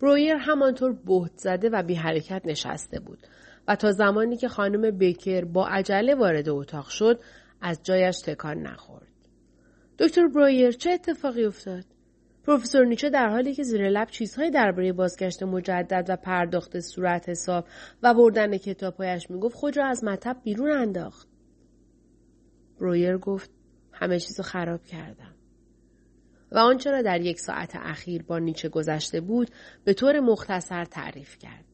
برویر همانطور بهت زده و بی حرکت نشسته بود و تا زمانی که خانم بیکر با عجله وارد اتاق شد از جایش تکان نخورد. دکتر برویر چه اتفاقی افتاد؟ پروفسور نیچه در حالی که زیر لب چیزهایی درباره بازگشت مجدد و پرداخت صورت حساب و بردن کتابهایش می‌گفت خود را از مطب بیرون انداخت. برویر گفت همه چیز خراب کردم. و آنچه را در یک ساعت اخیر با نیچه گذشته بود به طور مختصر تعریف کرد.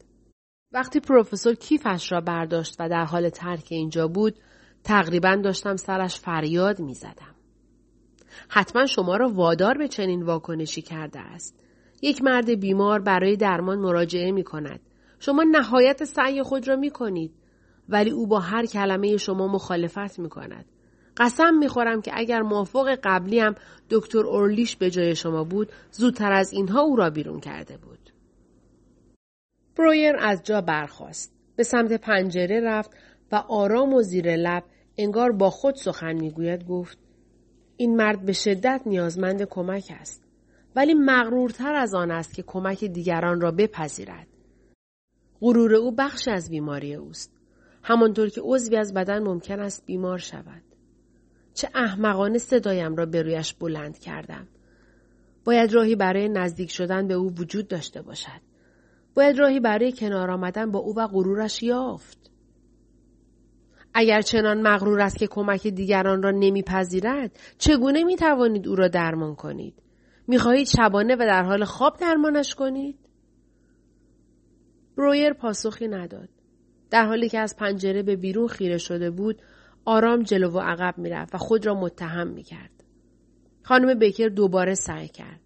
وقتی پروفسور کیفش را برداشت و در حال ترک اینجا بود تقریبا داشتم سرش فریاد می زدم. حتما شما را وادار به چنین واکنشی کرده است. یک مرد بیمار برای درمان مراجعه می کند. شما نهایت سعی خود را می کنید. ولی او با هر کلمه شما مخالفت می کند. قسم می‌خورم که اگر موافق قبلی هم دکتر اورلیش به جای شما بود زودتر از اینها او را بیرون کرده بود. برویر از جا برخاست. به سمت پنجره رفت و آرام و زیر لب انگار با خود سخن می‌گوید گفت این مرد به شدت نیازمند کمک است ولی مغرورتر از آن است که کمک دیگران را بپذیرد غرور او بخش از بیماری اوست همانطور که عضوی از بدن ممکن است بیمار شود چه احمقانه صدایم را به رویش بلند کردم. باید راهی برای نزدیک شدن به او وجود داشته باشد. باید راهی برای کنار آمدن با او و غرورش یافت. اگر چنان مغرور است که کمک دیگران را نمیپذیرد چگونه می توانید او را درمان کنید؟ می‌خواهید شبانه و در حال خواب درمانش کنید؟ برویر پاسخی نداد. در حالی که از پنجره به بیرون خیره شده بود آرام جلو و عقب می‌رفت و خود را متهم می‌کرد. خانم بکر دوباره سعی کرد.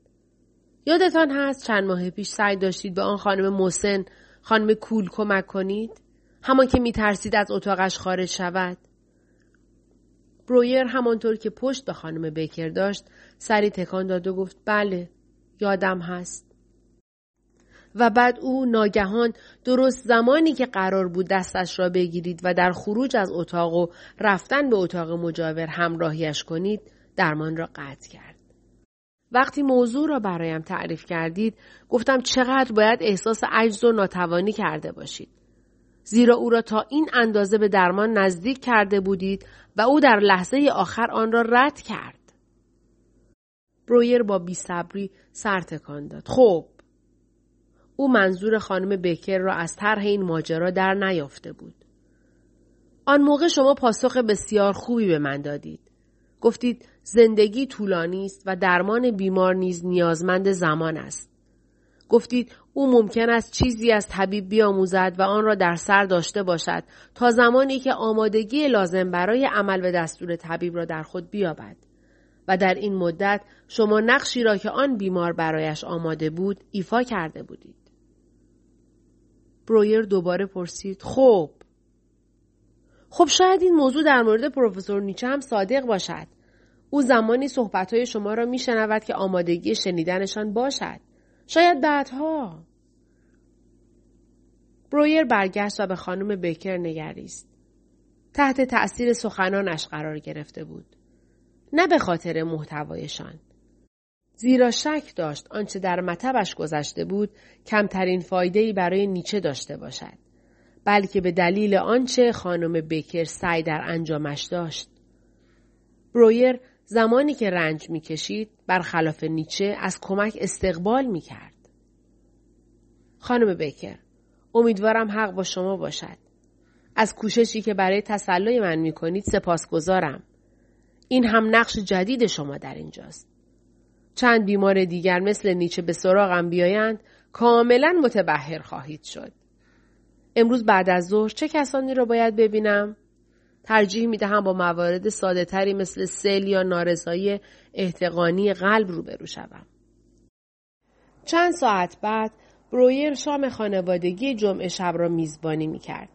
یادتان هست چند ماه پیش سعی داشتید به آن خانم موسن خانم کول کمک کنید؟ همان که میترسید از اتاقش خارج شود. برویر همانطور که پشت به خانم بیکر داشت سری تکان داد و گفت بله یادم هست. و بعد او ناگهان درست زمانی که قرار بود دستش را بگیرید و در خروج از اتاق و رفتن به اتاق مجاور همراهیش کنید درمان را قطع کرد. وقتی موضوع را برایم تعریف کردید گفتم چقدر باید احساس عجز و ناتوانی کرده باشید. زیرا او را تا این اندازه به درمان نزدیک کرده بودید و او در لحظه آخر آن را رد کرد. برویر با بیصبری سر تکان داد. خب او منظور خانم بکر را از طرح این ماجرا در نیافته بود. آن موقع شما پاسخ بسیار خوبی به من دادید. گفتید زندگی طولانی است و درمان بیمار نیز نیازمند زمان است. گفتید او ممکن است چیزی از طبیب بیاموزد و آن را در سر داشته باشد تا زمانی که آمادگی لازم برای عمل به دستور طبیب را در خود بیابد. و در این مدت شما نقشی را که آن بیمار برایش آماده بود ایفا کرده بودید. برویر دوباره پرسید. خب. خب شاید این موضوع در مورد پروفسور نیچه هم صادق باشد. او زمانی صحبتهای شما را میشنود که آمادگی شنیدنشان باشد. شاید بعدها. برویر برگشت و به خانم بکر نگریست. تحت تأثیر سخنانش قرار گرفته بود. نه به خاطر محتوایشان. زیرا شک داشت آنچه در مطبش گذشته بود کمترین فایدهی برای نیچه داشته باشد بلکه به دلیل آنچه خانم بکر سعی در انجامش داشت. برویر زمانی که رنج می‌کشید برخلاف نیچه از کمک استقبال می‌کرد. خانم بکر امیدوارم حق با شما باشد. از کوششی که برای تسلای من می‌کنید سپاسگزارم. این هم نقش جدید شما در اینجاست. چند بیمار دیگر مثل نیچه به سراغم بیایند کاملا متبهر خواهید شد. امروز بعد از ظهر چه کسانی را باید ببینم؟ ترجیح می دهم با موارد ساده تری مثل سل یا نارضایی احتقانی قلب روبرو شوم. چند ساعت بعد برویر شام خانوادگی جمعه شب را میزبانی می کرد.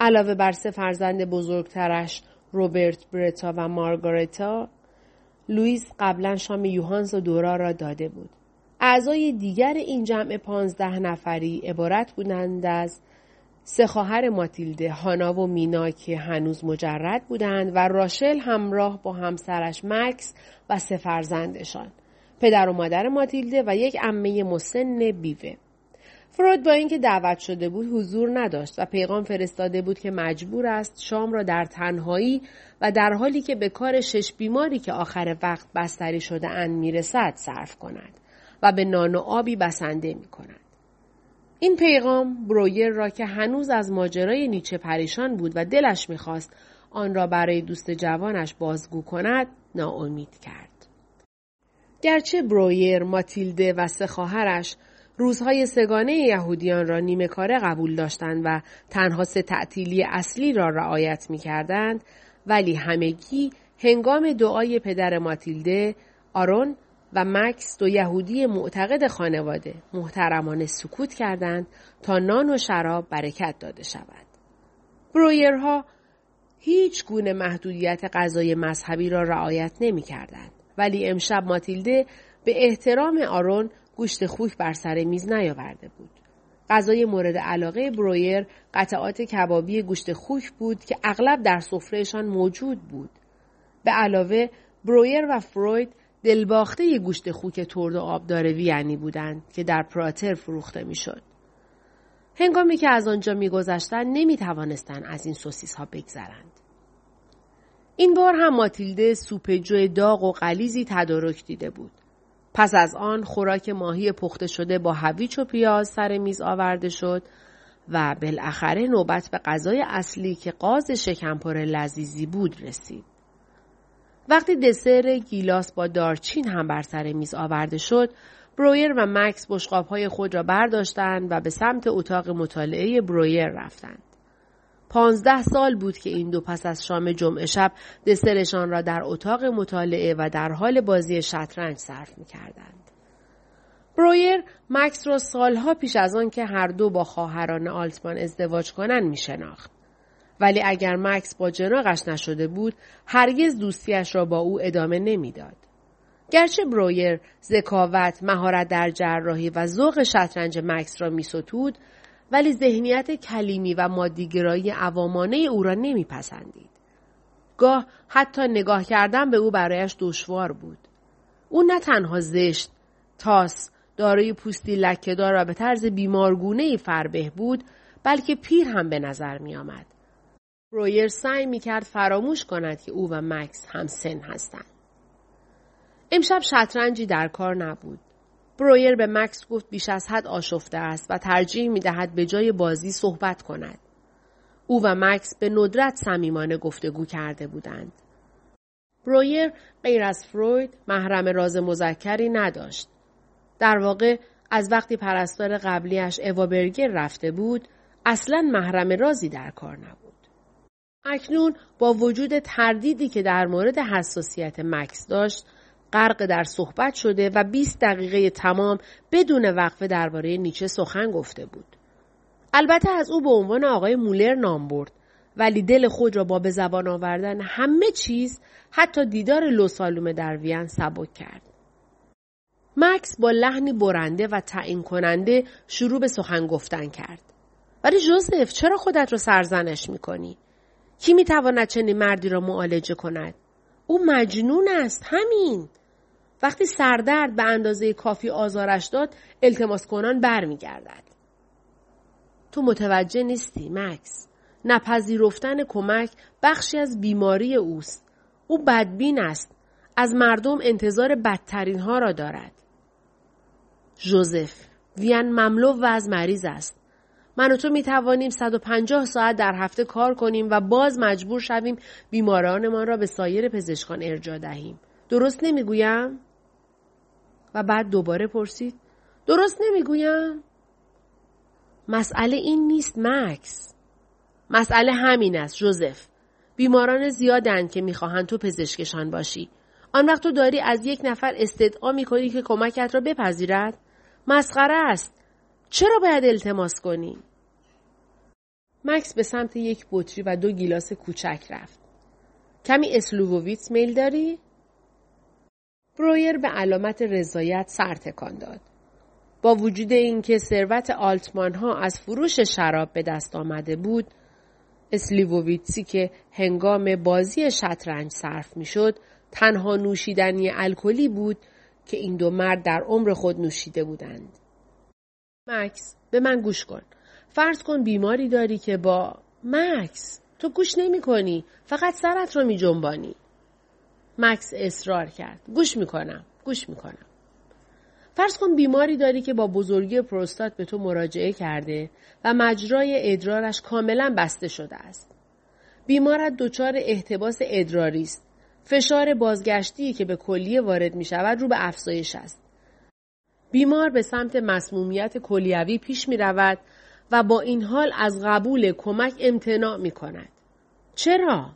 علاوه بر سه فرزند بزرگترش روبرت برتا و مارگارتا لوئیس قبلا شام یوهانس و دورا را داده بود. اعضای دیگر این جمع پانزده نفری عبارت بودند از سه خواهر ماتیلده هانا و مینا که هنوز مجرد بودند و راشل همراه با همسرش مکس و سه فرزندشان پدر و مادر ماتیلده و یک عمه مسن بیوه فروید با اینکه دعوت شده بود حضور نداشت و پیغام فرستاده بود که مجبور است شام را در تنهایی و در حالی که به کار شش بیماری که آخر وقت بستری شده اند می‌رسد صرف کند و به نان و آبی بسنده می کند. این پیغام برویر را که هنوز از ماجرای نیچه پریشان بود و دلش می‌خواست آن را برای دوست جوانش بازگو کند ناامید کرد. گرچه برویر، ماتیلده و سه خواهرش روزهای سگانه یهودیان را نیمه کاره قبول داشتند و تنها سه تعطیلی اصلی را رعایت می کردند ولی همگی هنگام دعای پدر ماتیلده، آرون و مکس دو یهودی معتقد خانواده محترمانه سکوت کردند تا نان و شراب برکت داده شود. برویرها هیچ گونه محدودیت غذای مذهبی را رعایت نمی کردند. ولی امشب ماتیلده به احترام آرون گوشت خوک بر سر میز نیاورده بود. غذای مورد علاقه برویر قطعات کبابی گوشت خوک بود که اغلب در سفرهشان موجود بود. به علاوه برویر و فروید دلباخته ی گوشت خوک ترد و آبدار وینی بودند که در پراتر فروخته می‌شد. هنگامی که از آنجا میگذشتند نمی توانستند از این سوسیس ها بگذرند. این بار هم ماتیلده سوپ جو داغ و قلیزی تدارک دیده بود. پس از آن خوراک ماهی پخته شده با هویچ و پیاز سر میز آورده شد و بالاخره نوبت به غذای اصلی که قاز شکمپر لذیذی بود رسید. وقتی دسر گیلاس با دارچین هم بر سر میز آورده شد، برویر و مکس بشقاب خود را برداشتند و به سمت اتاق مطالعه برویر رفتند. پانزده سال بود که این دو پس از شام جمعه شب دسرشان را در اتاق مطالعه و در حال بازی شطرنج صرف می کردند. برویر مکس را سالها پیش از آن که هر دو با خواهران آلتمان ازدواج کنند می شناخت. ولی اگر مکس با جناقش نشده بود هرگز دوستیش را با او ادامه نمی‌داد. گرچه برویر ذکاوت مهارت در جراحی و ذوق شطرنج مکس را میستود ولی ذهنیت کلیمی و مادیگرایی عوامانه او را نمیپسندید. گاه حتی نگاه کردن به او برایش دشوار بود. او نه تنها زشت، تاس، دارای پوستی لکهدار و به طرز بیمارگونه فربه بود بلکه پیر هم به نظر می آمد. رویر سعی می کرد فراموش کند که او و مکس هم سن هستند. امشب شطرنجی در کار نبود. برویر به مکس گفت بیش از حد آشفته است و ترجیح می دهد به جای بازی صحبت کند. او و مکس به ندرت صمیمانه گفتگو کرده بودند. برویر غیر از فروید محرم راز مذکری نداشت. در واقع از وقتی پرستار قبلیش اوابرگر رفته بود اصلا محرم رازی در کار نبود. اکنون با وجود تردیدی که در مورد حساسیت مکس داشت غرق در صحبت شده و 20 دقیقه تمام بدون وقفه درباره نیچه سخن گفته بود. البته از او به عنوان آقای مولر نام برد ولی دل خود را با به زبان آوردن همه چیز حتی دیدار لوسالوم در وین سبک کرد. مکس با لحنی برنده و تعیین کننده شروع به سخن گفتن کرد. ولی جوزف چرا خودت رو سرزنش می‌کنی؟ کی می‌تواند چنین مردی را معالجه کند؟ او مجنون است همین. وقتی سردرد به اندازه کافی آزارش داد التماس کنان برمیگردد. تو متوجه نیستی مکس. نپذیرفتن کمک بخشی از بیماری اوست. او بدبین است. از مردم انتظار بدترین ها را دارد. جوزف وین مملو و از مریض است. من و تو می توانیم 150 ساعت در هفته کار کنیم و باز مجبور شویم بیمارانمان را به سایر پزشکان ارجا دهیم. درست نمی‌گویم؟ و بعد دوباره پرسید درست نمی‌گویم؟ مسئله این نیست مکس. مسئله همین است جوزف. بیماران زیادند که می‌خواهند تو پزشکشان باشی. آن وقت تو داری از یک نفر استدعا می‌کنی که کمکت را بپذیرد؟ مسخره است. چرا باید التماس کنی؟ مکس به سمت یک بطری و دو گیلاس کوچک رفت. کمی اسلووویتس میل داری؟ برویر به علامت رضایت سر تکان داد. با وجود اینکه ثروت آلتمان ها از فروش شراب به دست آمده بود، اسلیووویتسی که هنگام بازی شطرنج صرف می‌شد تنها نوشیدنی الکلی بود که این دو مرد در عمر خود نوشیده بودند. مکس به من گوش کن. فرض کن بیماری داری که با مکس تو گوش نمی کنی. فقط سرت رو می جنبانی. مکس اصرار کرد. گوش می کنم. گوش می کنم. فرض کن بیماری داری که با بزرگی پروستات به تو مراجعه کرده و مجرای ادرارش کاملا بسته شده است. بیمارت دچار احتباس ادراری است. فشار بازگشتی که به کلیه وارد می شود رو به افزایش است. بیمار به سمت مسمومیت کلیوی پیش می رود و با این حال از قبول کمک امتناع می کند. چرا؟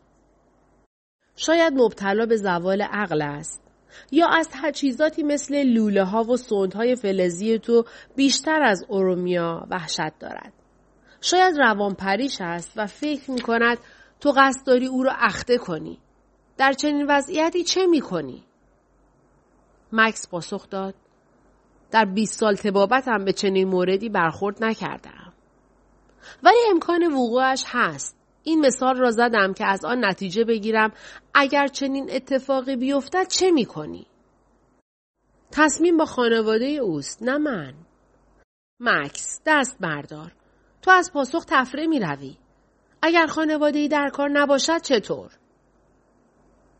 شاید مبتلا به زوال عقل است. یا از تجهیزاتی مثل لوله ها و سندهای فلزی تو بیشتر از ارومیا وحشت دارد. شاید روان پریش است و فکر می کند تو قصد داری او را اخته کنی. در چنین وضعیتی چه می کنی؟ مکس پاسخ داد. در 20 سال تبابتم به چنین موردی برخورد نکردم. ولی امکان وقوعش هست. این مثال را زدم که از آن نتیجه بگیرم اگر چنین اتفاقی بیفتد چه می کنی؟ تصمیم با خانواده اوست نه من. مکس دست بردار. تو از پاسخ تفره می روی. اگر خانواده ای در کار نباشد چطور؟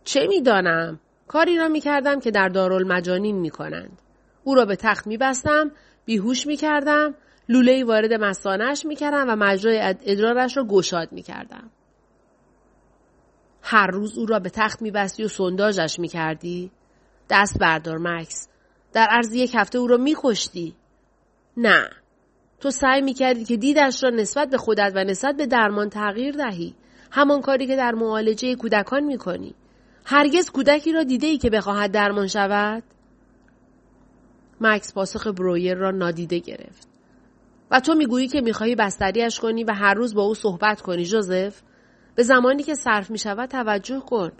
چه می‌دانم؟ کاری را می کردم که در دارالمجانین می کنند. او را به تخت می بستم، بیهوش می کردم، لوله وارد مسانش می کردم و مجرای ادرارش را گشاد می کردم. هر روز او را به تخت می بستی و سنداجش می کردی؟ دست بردار مکس. در عرض یک هفته او را می کشتی. نه. تو سعی می کردی که دیدش را نسبت به خودت و نسبت به درمان تغییر دهی. همان کاری که در معالجه کودکان می کنی. هرگز کودکی را دیده ای که بخواهد درمان شود؟ مکس پاسخ برویر را نادیده گرفت. و تو می‌گویی که می‌خواهی بستریش کنی و هر روز با او صحبت کنی جوزف؟ به زمانی که صرف می شود توجه کن.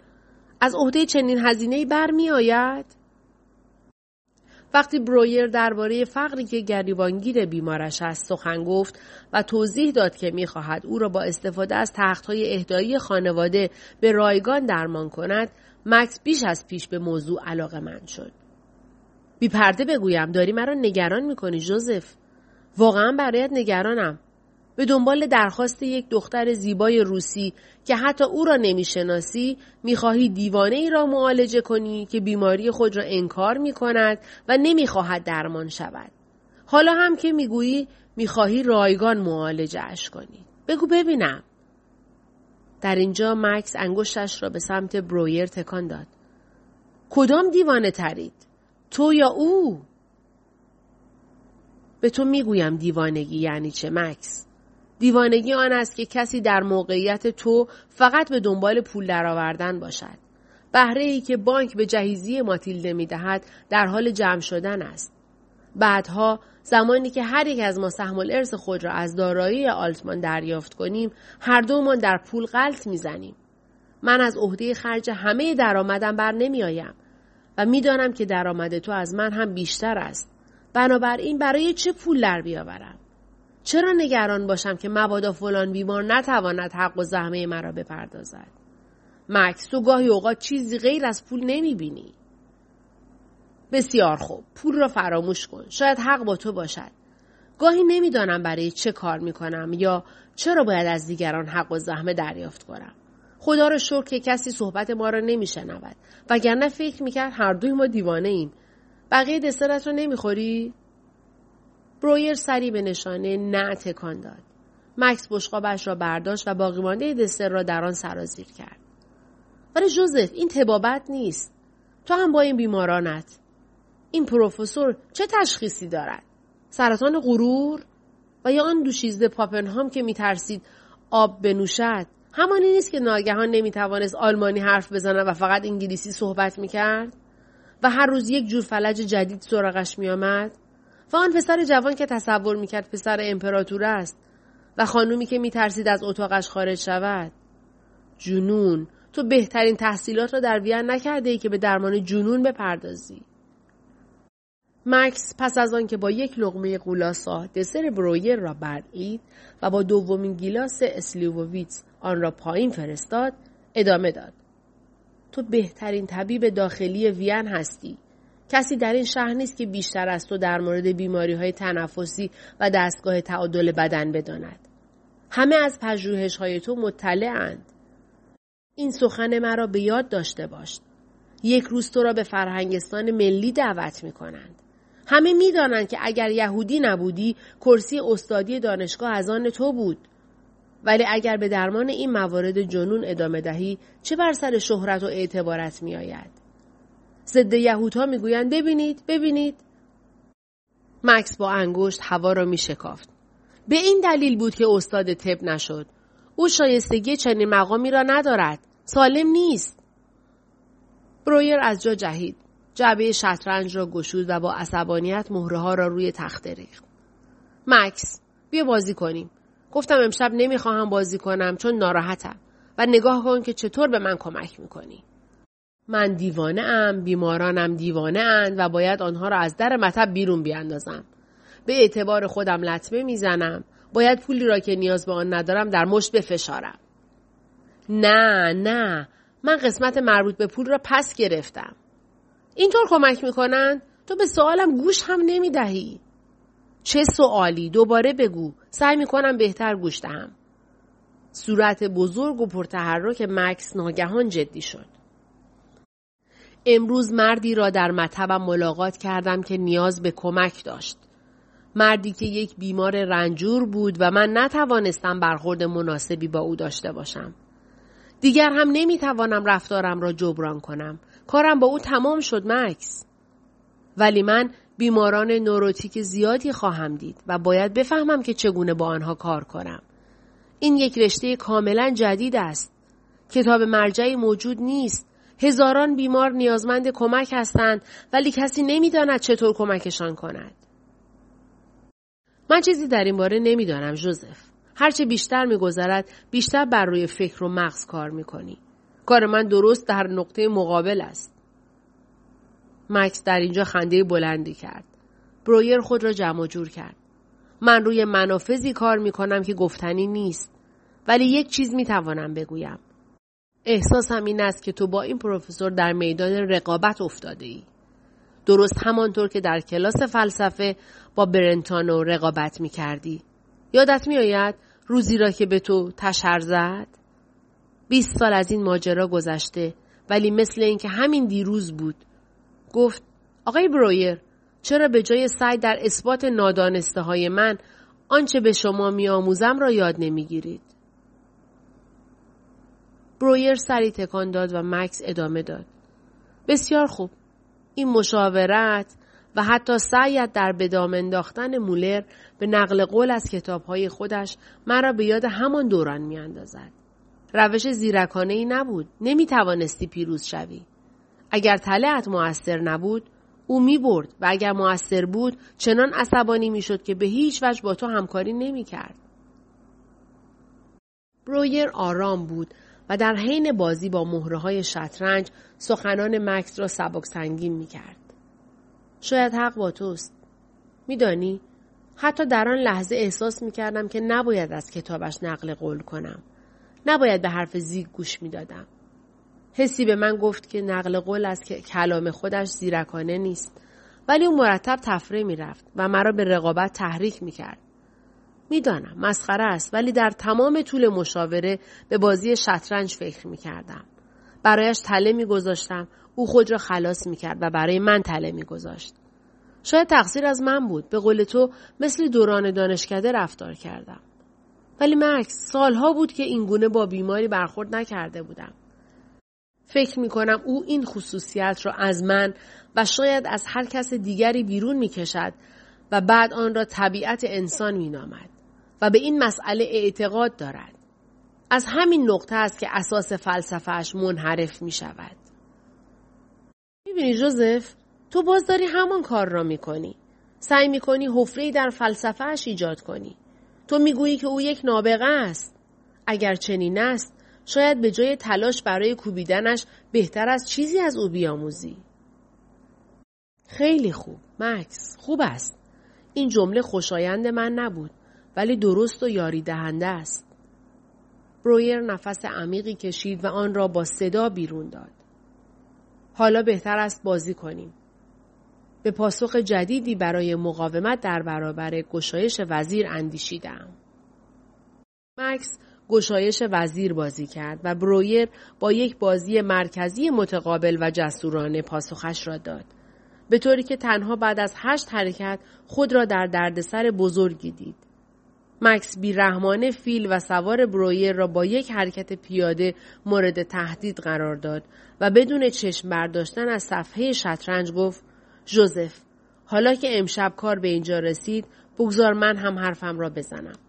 از عهده چنین هزینه بر می آید؟ وقتی برویر درباره فقری که گریبانگیر بیمارش است سخن گفت و توضیح داد که می‌خواهد او را با استفاده از تختهای اهدایی خانواده به رایگان درمان کند مکس بیش از پیش به موضوع علاقه من شد بی پرده بگویم داری مرا نگران می‌کنی جوزف واقعا برایت نگرانم به دنبال درخواست یک دختر زیبای روسی که حتی او را نمی‌شناسی می‌خواهی دیوانه ای را معالجه کنی که بیماری خود را انکار می کند و نمی‌خواهد درمان شود. حالا هم که می‌گویی می‌خواهی رایگان معالجه اش کنی. بگو ببینم. در اینجا مکس انگشتش را به سمت برویر تکان داد. کدام دیوانه ترید؟ تو یا او؟ به تو می‌گویم دیوانگی یعنی چه مکس؟ دیوانگی آن است که کسی در موقعیت تو فقط به دنبال پول درآوردن باشد. بهره ای که بانک به جهیزی ماتیلده می دهد در حال جمع شدن است. بعدها زمانی که هر یک از ما سهم الارث خود را از دارایی آلتمان دریافت کنیم هر دومان در پول غلط می‌زنیم من از عهده خرج همه درآمدم بر نمیآیم و می‌دانم که درآمد تو از من هم بیشتر است بنابراین برای چه پول در بیاورم؟ چرا نگران باشم که مبادا فلان بیمار نتواند حق و زحمه مرا بپردازد؟ مکس تو گاهی اوقات چیزی غیر از پول نمی‌بینی. بسیار خوب پول را فراموش کن. شاید حق با تو باشد. گاهی نمی‌دانم برای چه کار می‌کنم یا چرا باید از دیگران حق و زحمه دریافت کنم. خدا را شکر که کسی صحبت ما را نمیشنود. وگرنه فکر می‌کرد هر دوی ما دیوانه ایم بقیه دسرت را نمی‌خوری برویر سری به نشانه نه تکان داد. مکس بشقابش را برداشت و باقی مانده دسر را در آن سرازیر کرد. ولی جوزف این تبابت نیست. تو هم با این بیمارانت. این پروفسور چه تشخیصی دارد؟ سرطان غرور؟ و یا آن دوشیزده پاپنهام که میترسید آب بنوشد همانی نیست که ناگهان نمی‌توانست آلمانی حرف بزند و فقط انگلیسی صحبت می‌کرد و هر روز یک جور فلج جدید سراغش میآمد و آن پسر جوان که تصور می‌کرد پسر امپراتور است و خانومی که میترسید از اتاقش خارج شود. جنون تو بهترین تحصیلات را در وین نکرده ای که به درمان جنون بپردازی. مکس پس از آن که با یک لغمه قولاسا دسر برویر را بردید و با دومین گیلاس اسلیووویتس آن را پایین فرستاد ادامه داد. تو بهترین طبیب داخلی وین هستی کسی در این شهر نیست که بیشتر از تو در مورد بیماری های تنفسی و دستگاه تعادل بدن بداند. همه از پژوهش های تو مطلعند. این سخن مرا به یاد داشته باش. یک روز تو را به فرهنگستان ملی دعوت می کنند. همه می دانند که اگر یهودی نبودی کرسی استادی دانشگاه از آن تو بود. ولی اگر به درمان این موارد جنون ادامه دهی چه بر سر شهرت و اعتبارت می آید؟ ضد یهودها می‌گویند ببینید ببینید مکس با انگشت هوا را می شکافت. به این دلیل بود که استاد طب نشد. او شایستگی چنین مقامی را ندارد. سالم نیست. برویر از جا جهید. جعبه شطرنج را گشود و با عصبانیت مهره ها را روی تخته ریخت. مکس بیا بازی کنیم. گفتم امشب نمی‌خواهم بازی کنم چون ناراحتم و نگاه کن که چطور به من کمک می‌کنی. من دیوانه ام، بیمارانم دیوانه اند و باید آنها را از در مطب بیرون بیاندازم. به اعتبار خودم لطمه می‌زنم. باید پولی را که نیاز به آن ندارم در مشت بفشارم. نه نه من قسمت مربوط به پول را پس گرفتم. اینطور کمک می‌کنند تو به سوالم گوش هم نمی‌دهی. چه سوالی دوباره بگو سعی می‌کنم بهتر گوش دهم. صورت بزرگ و پرتحرک مکس ناگهان جدی شد. امروز مردی را در مطبم ملاقات کردم که نیاز به کمک داشت. مردی که یک بیمار رنجور بود و من نتوانستم برخورد مناسبی با او داشته باشم. دیگر هم نمی‌توانم رفتارم را جبران کنم. کارم با او تمام شد مکس. ولی من بیماران نوروتیک زیادی خواهم دید و باید بفهمم که چگونه با آنها کار کنم. این یک رشته کاملا جدید است. کتاب مرجعی موجود نیست. هزاران بیمار نیازمند کمک هستند ولی کسی نمی‌داند چطور کمکشان کند. من چیزی در این باره نمی‌دانم جوزف. هرچه بیشتر میگذرد بیشتر بر روی فکر و مغز کار می‌کنی. کار من درست در نقطه مقابل است. مکس در اینجا خنده بلندی کرد. برویر خود را جمع جور کرد. من روی منافذی کار می کنم که گفتنی نیست. ولی یک چیز می توانم بگویم. احساسم این است که تو با این پروفسور در میدان رقابت افتاده ای. درست همانطور که در کلاس فلسفه با برنتانو رقابت می کردی. یادت می آید روزی را که به تو تشر زد؟ بیست سال از این ماجرا گذشته ولی مثل اینکه همین دیروز بود گفت آقای برویر چرا به جای سعی در اثبات نادانسته های من آنچه به شما میآموزم را یاد نمی‌گیرید؟ برویر سری تکان داد و مکس ادامه داد. بسیار خوب. این مشاورت و حتی سعیت در بدام انداختن مولر به نقل قول از کتابهای خودش مرا به یاد همان دوران میاندازد. روش زیرکانه ای نبود. نمی توانستی پیروز شوی. اگر تلهت موثر نبود او می برد و اگر موثر بود چنان عصبانی می شد که به هیچ وجه با تو همکاری نمی کرد. برویر آرام بود و در حین بازی با مهره های شطرنج سخنان مکس را سبک سنگین می کرد. شاید حق با توست. میدانی حتی در آن لحظه احساس می کردم که نباید از کتابش نقل قول کنم. نباید به حرف زیگ گوش می دادم. حسی به من گفت که نقل قول از کلام خودش زیرکانه نیست ولی او مرتب تفره می رفت و مرا به رقابت تحریک می کرد. می‌دانم مسخره است ولی در تمام طول مشاوره به بازی شطرنج فکر می کردم. برایش تله می گذاشتم او خود را خلاص می کرد و برای من تله می گذاشت. شاید تقصیر از من بود به قول تو مثل دوران دانشکده رفتار کردم. ولی مکس سالها بود که این گونه با بیماری برخورد نکرده بودم. فکر می کنم او این خصوصیت را از من و شاید از هر کس دیگری بیرون می کشد و بعد آن را طبیعت انسان می نامد و به این مسئله اعتقاد دارد. از همین نقطه است که اساس فلسفهش منحرف می شود. می بینی جوزف؟ تو باز داری همان کار را می کنی. سعی می کنی حفره در فلسفهش ایجاد کنی. تو می گویی که او یک نابغه است. اگر چنین است شاید به جای تلاش برای کوبیدنش بهتر از چیزی از او بیاموزی. خیلی خوب. مکس. خوب است. این جمله خوشایند من نبود ولی درست و یاری دهنده است. برویر نفس عمیقی کشید و آن را با صدا بیرون داد. حالا بهتر است بازی کنیم. به پاسخ جدیدی برای مقاومت در برابر گشایش وزیر اندیشیدم. مکس گشایش وزیر بازی کرد و برویر با یک بازی مرکزی متقابل و جسورانه پاسخش را داد. به طوری که تنها بعد از هشت حرکت خود را در دردسر بزرگی دید. مکس بیرحمانه فیل و سوار برویر را با یک حرکت پیاده مورد تهدید قرار داد و بدون چشم برداشتن از صفحه شطرنج گفت جوزف حالا که امشب کار به اینجا رسید بگذار من هم حرفم را بزنم.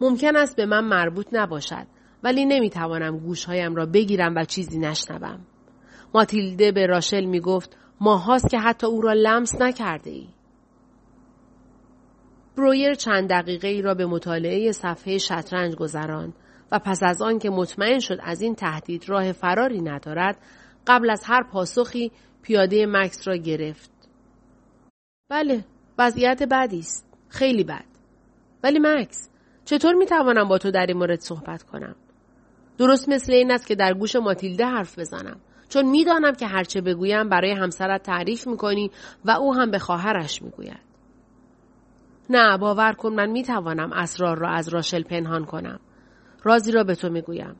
ممکن است به من مربوط نباشد ولی نمی‌توانم گوشهایم را بگیرم و چیزی نشنوم. ماتیلده به راشل می گفت ماهاست که حتی او را لمس نکرده ای. برویر چند دقیقه ای را به مطالعه صفحه شطرنج گذراند و پس از آن که مطمئن شد از این تهدید راه فراری ندارد قبل از هر پاسخی پیاده مکس را گرفت. بله، وضعیت بدی است. خیلی بد. ولی مکس، چطور می توانم با تو در این مورد صحبت کنم؟ درست مثل این است که در گوش ماتیلده حرف بزنم. چون می‌دانم که هرچه بگویم برای همسرت تعریف می‌کنی و او هم به خواهرش می‌گوید. نه باور کن من می‌توانم اسرار را از راشل پنهان کنم. رازی را به تو می‌گویم.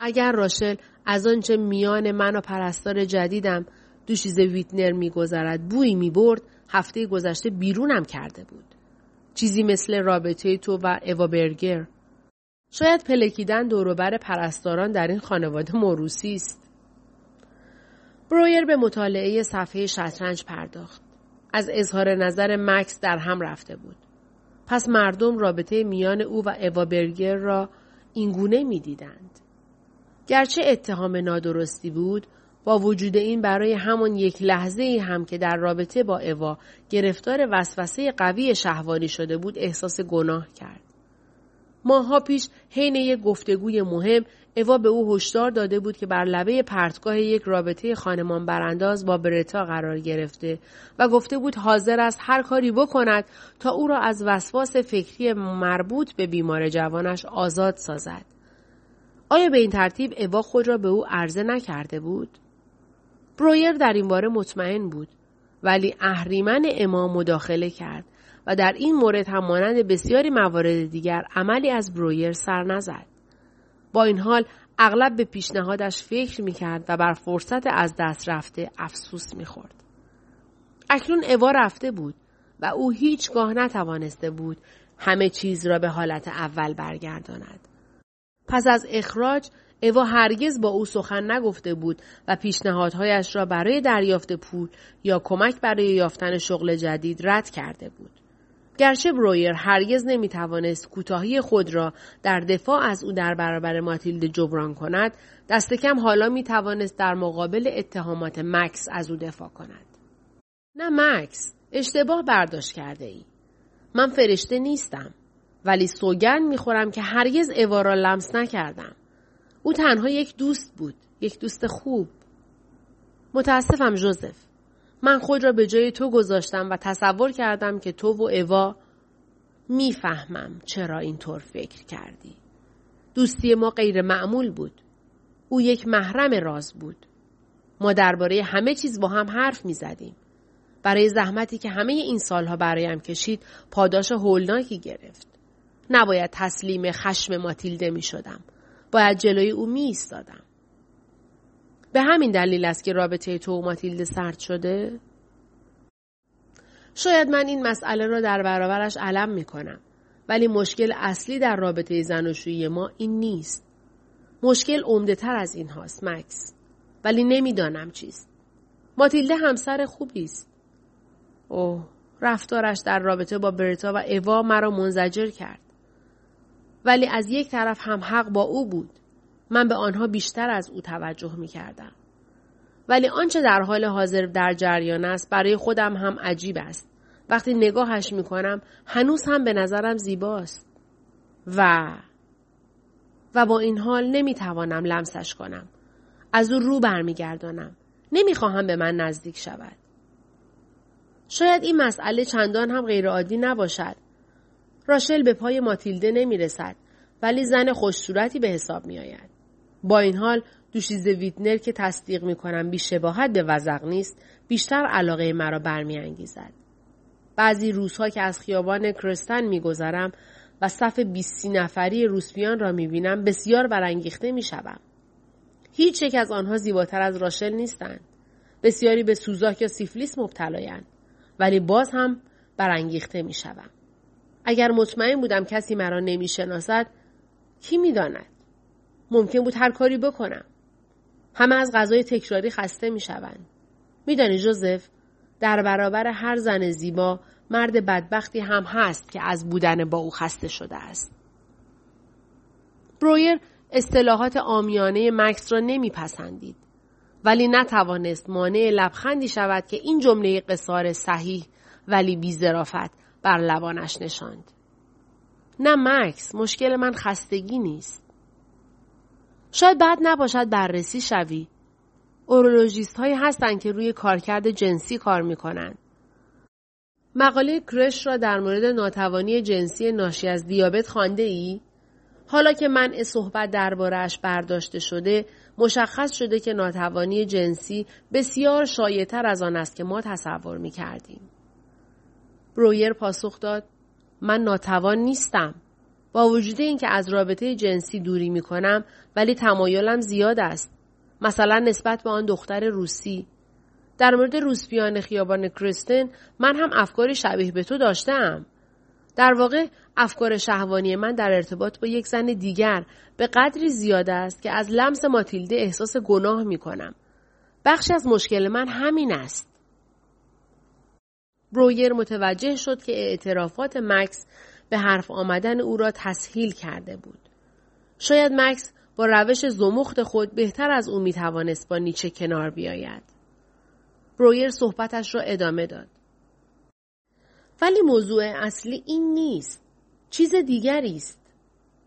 اگر راشل از آنچه میان من و پرستار جدیدم دوشیز ویتنر میگذرد بویی می‌برد هفته گذشته بیرونم کرده بود. چیزی مثل رابطه تو و اوا برگر. شاید پلکیدن دوروبر پرستاران در این خانواده موروسی است. برویر به مطالعه صفحه شطرنج پرداخت. از اظهار نظر مکس در هم رفته بود. پس مردم رابطه میان او و اوا برگر را اینگونه می دیدند. گرچه اتهام نادرستی بود، با وجود این برای همان یک لحظه ای هم که در رابطه با اوا گرفتار وسوسه قوی شهوانی شده بود احساس گناه کرد. ماها پیش حین یک گفتگوی مهم اوا به او هشدار داده بود که بر لبه پرتگاه یک رابطه خانمان برانداز با برتا قرار گرفته و گفته بود حاضر است هر کاری بکند تا او را از وسواس فکری مربوط به بیمار جوانش آزاد سازد. آیا به این ترتیب اوا خود را به او عرضه نکرده بود؟ برویر در این باره مطمئن بود ولی اهریمن امام مداخله کرد و در این مورد هم مانند بسیاری موارد دیگر عملی از برویر سر نزد. با این حال اغلب به پیشنهادش فکر می‌کرد و بر فرصت از دست رفته افسوس می‌خورد. اکنون اوا رفته بود و او هیچگاه نتوانسته بود همه چیز را به حالت اول برگرداند. پس از اخراج اوا هرگز با او سخن نگفته بود و پیشنهادهایش را برای دریافت پول یا کمک برای یافتن شغل جدید رد کرده بود. گرچه برویر هرگز نمی توانست کوتاهی خود را در دفاع از او در برابر ماتیلد جبران کند دست کم حالا می در مقابل اتهامات مکس از او دفاع کند. نه مکس اشتباه برداشت کرده ای من فرشته نیستم ولی سوگن خورم که هرگز اوا را لمس نکردم. او تنها یک دوست بود یک دوست خوب متاسفم جوزف من خود را به جای تو گذاشتم و تصور کردم که تو و اوا می‌فهمم چرا اینطور فکر کردی. دوستی ما غیر معمول بود. او یک محرم راز بود. ما درباره همه چیز با هم حرف می زدیم. برای زحمتی که همه این سالها برایم کشید پاداش هولناکی گرفت. نباید تسلیم خشم ماتیلده می شدم. باید جلوی او می ایستادم. به همین دلیل است که رابطه تو و ماتیلده سرد شده؟ شاید من این مسئله را در برابرش علم می کنم. ولی مشکل اصلی در رابطه زناشویی ما این نیست. مشکل عمده تر از این هاست مکس. ولی نمی‌دانم چیست. ماتیلده همسر خوبی است. اوه رفتارش در رابطه با برتا و اوا مرا منزجر کرد. ولی از یک طرف هم حق با او بود. من به آنها بیشتر از او توجه می کردم. ولی آنچه در حال حاضر در جریان است برای خودم هم عجیب است. وقتی نگاهش می کنم هنوز هم به نظرم زیباست. و و با این حال نمی توانم لمسش کنم. از او رو برمیگردانم. نمی‌خواهم به من نزدیک شود. شاید این مسئله چندان هم غیرعادی نباشد. راشل به پای ماتیلده نمی رسد ولی زن خوشصورتی به حساب می آید. با این حال دوشیز ویتنر که تصدیق می کنم بی شباهت به وزق نیست بیشتر علاقه مرا برمیانگیزد. بعضی روزها که از خیابان کرستن میگذرم و صف بیستی نفری روسپیان را می‌بینم بسیار برانگیخته می‌شوم. هیچ یک از آنها زیباتر از راشل نیستند. بسیاری به سوزاک یا سیفلیس مبتلایند ولی باز هم برانگیخته می‌شوم. اگر مطمئن بودم کسی مرا نمی‌شناسد کی می‌داند؟ ممکن بود هر کاری بکنم. همه از غذای تکراری خسته می‌شوند. میدانی جوزف در برابر هر زن زیبا مرد بدبختی هم هست که از بودن با او خسته شده است. برویر اصطلاحات آمیانه مکس را نمیپسندید ولی نتوانست مانع لبخندی شود که این جمله قصار صحیح ولی بیزرافت بر لبانش نشاند. نه مکس مشکل من خستگی نیست. شاید بعد نباشد بررسی شوی اورولوژیست هایی هستند که روی کارکرد جنسی کار می‌کنند. مقاله کرش را در مورد ناتوانی جنسی ناشی از دیابت خانده ای؟ حالا که منع صحبت دربارهش برداشته شده، مشخص شده که ناتوانی جنسی بسیار شایعتر از آن است که ما تصور می کردیم. برویر پاسخ داد من ناتوان نیستم. با وجود اینکه از رابطه جنسی دوری می کنم ولی تمایلم زیاد است. مثلا نسبت به آن دختر روسی در مورد روسپیان خیابان کریستن من هم افکاری شبیه به تو داشتم. در واقع افکار شهوانی من در ارتباط با یک زن دیگر به قدری زیاد است که از لمس ماتیلده احساس گناه می کنم. بخشی از مشکل من همین است. برویر متوجه شد که اعترافات مکس به حرف آمدن او را تسهیل کرده بود. شاید مکس با روش زمخت خود بهتر از او می توانست با نیچه کنار بیاید. برویر صحبتش را ادامه داد. ولی موضوع اصلی این نیست. چیز دیگری است.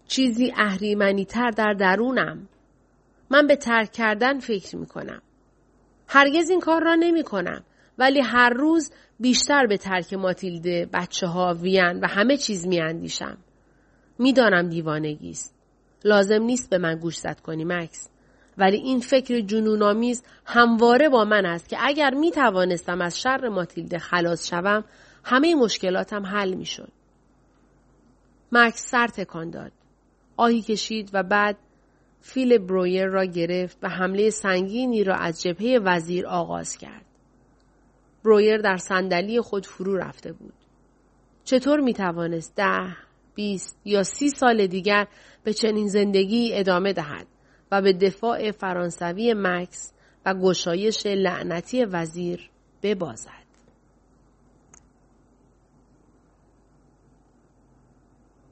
چیزی اهریمنی تر در درونم. من به ترک کردن فکر می کنم. هرگز این کار را نمی کنم. ولی هر روز بیشتر به ترک ماتیلده، بچه ها، وین و همه چیز می اندیشم. می‌دانم دیوانگی است. لازم نیست به من گوش زد کنی مکس. ولی این فکر جنونآمیز همواره با من است که اگر می توانستم از شر ماتیلده خلاص شوم همه مشکلاتم حل می شد. مکس سر تکان داد. آهی کشید و بعد فیل برویر را گرفت و حمله سنگینی را از جبهه وزیر آغاز کرد. برویر در صندلی خود فرو رفته بود. چطور می توانست ده، بیست یا سی سال دیگر به چنین زندگی ادامه دهد و به دفاع فرانسوی مکس و گشایش لعنتی وزیر ببازد.